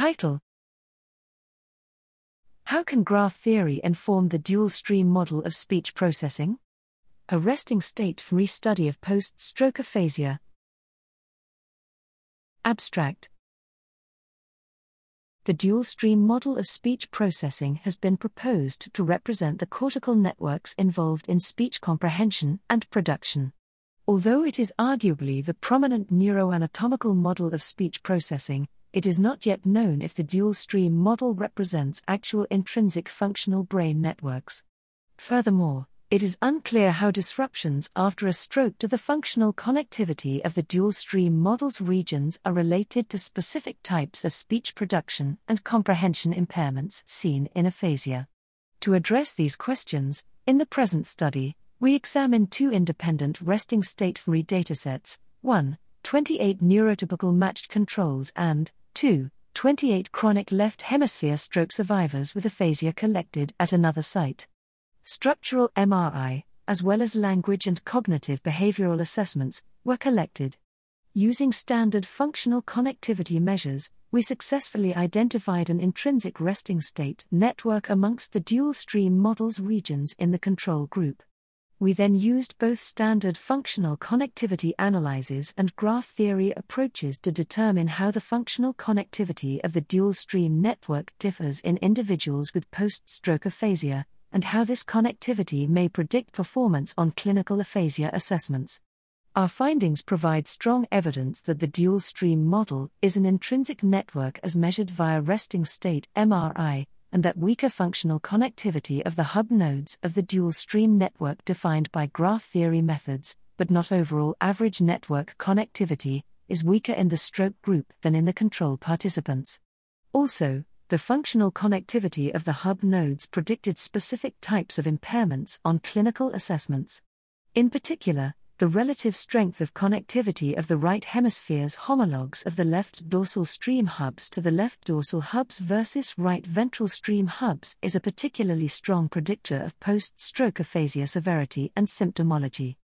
Title How can graph theory inform the dual stream model of speech processing? A resting state fMRI study of post stroke aphasia. Abstract The dual stream model of speech processing has been proposed to represent the cortical networks involved in speech comprehension and production. Although it is arguably the prominent neuroanatomical model of speech processing, it is not yet known if the dual stream model represents actual intrinsic functional brain networks. Furthermore, it is unclear how disruptions after a stroke to the functional connectivity of the dual stream model's regions are related to specific types of speech production and comprehension impairments seen in aphasia. To address these questions, in the present study, we examine two independent resting state fMRI datasets 1. 28 neurotypical matched controls and 2. 28 chronic left hemisphere stroke survivors with aphasia collected at another site. Structural MRI, as well as language and cognitive behavioral assessments, were collected. Using standard functional connectivity measures, we successfully identified an intrinsic resting state network amongst the dual stream model's regions in the control group. We then used both standard functional connectivity analyses and graph theory approaches to determine how the functional connectivity of the dual stream network differs in individuals with post stroke aphasia, and how this connectivity may predict performance on clinical aphasia assessments. Our findings provide strong evidence that the dual stream model is an intrinsic network as measured via resting state MRI, and that weaker functional connectivity of the hub nodes of the dual stream network defined by graph theory methods, but not overall average network connectivity, is weaker in the stroke group than in the control participants. Also, the functional connectivity of the hub nodes predicted specific types of impairments on clinical assessments. In particular, the relative strength of connectivity of the right hemisphere's homologs of the left dorsal stream hubs to the left dorsal hubs versus right ventral stream hubs is a particularly strong predictor of post stroke aphasia severity and symptomology.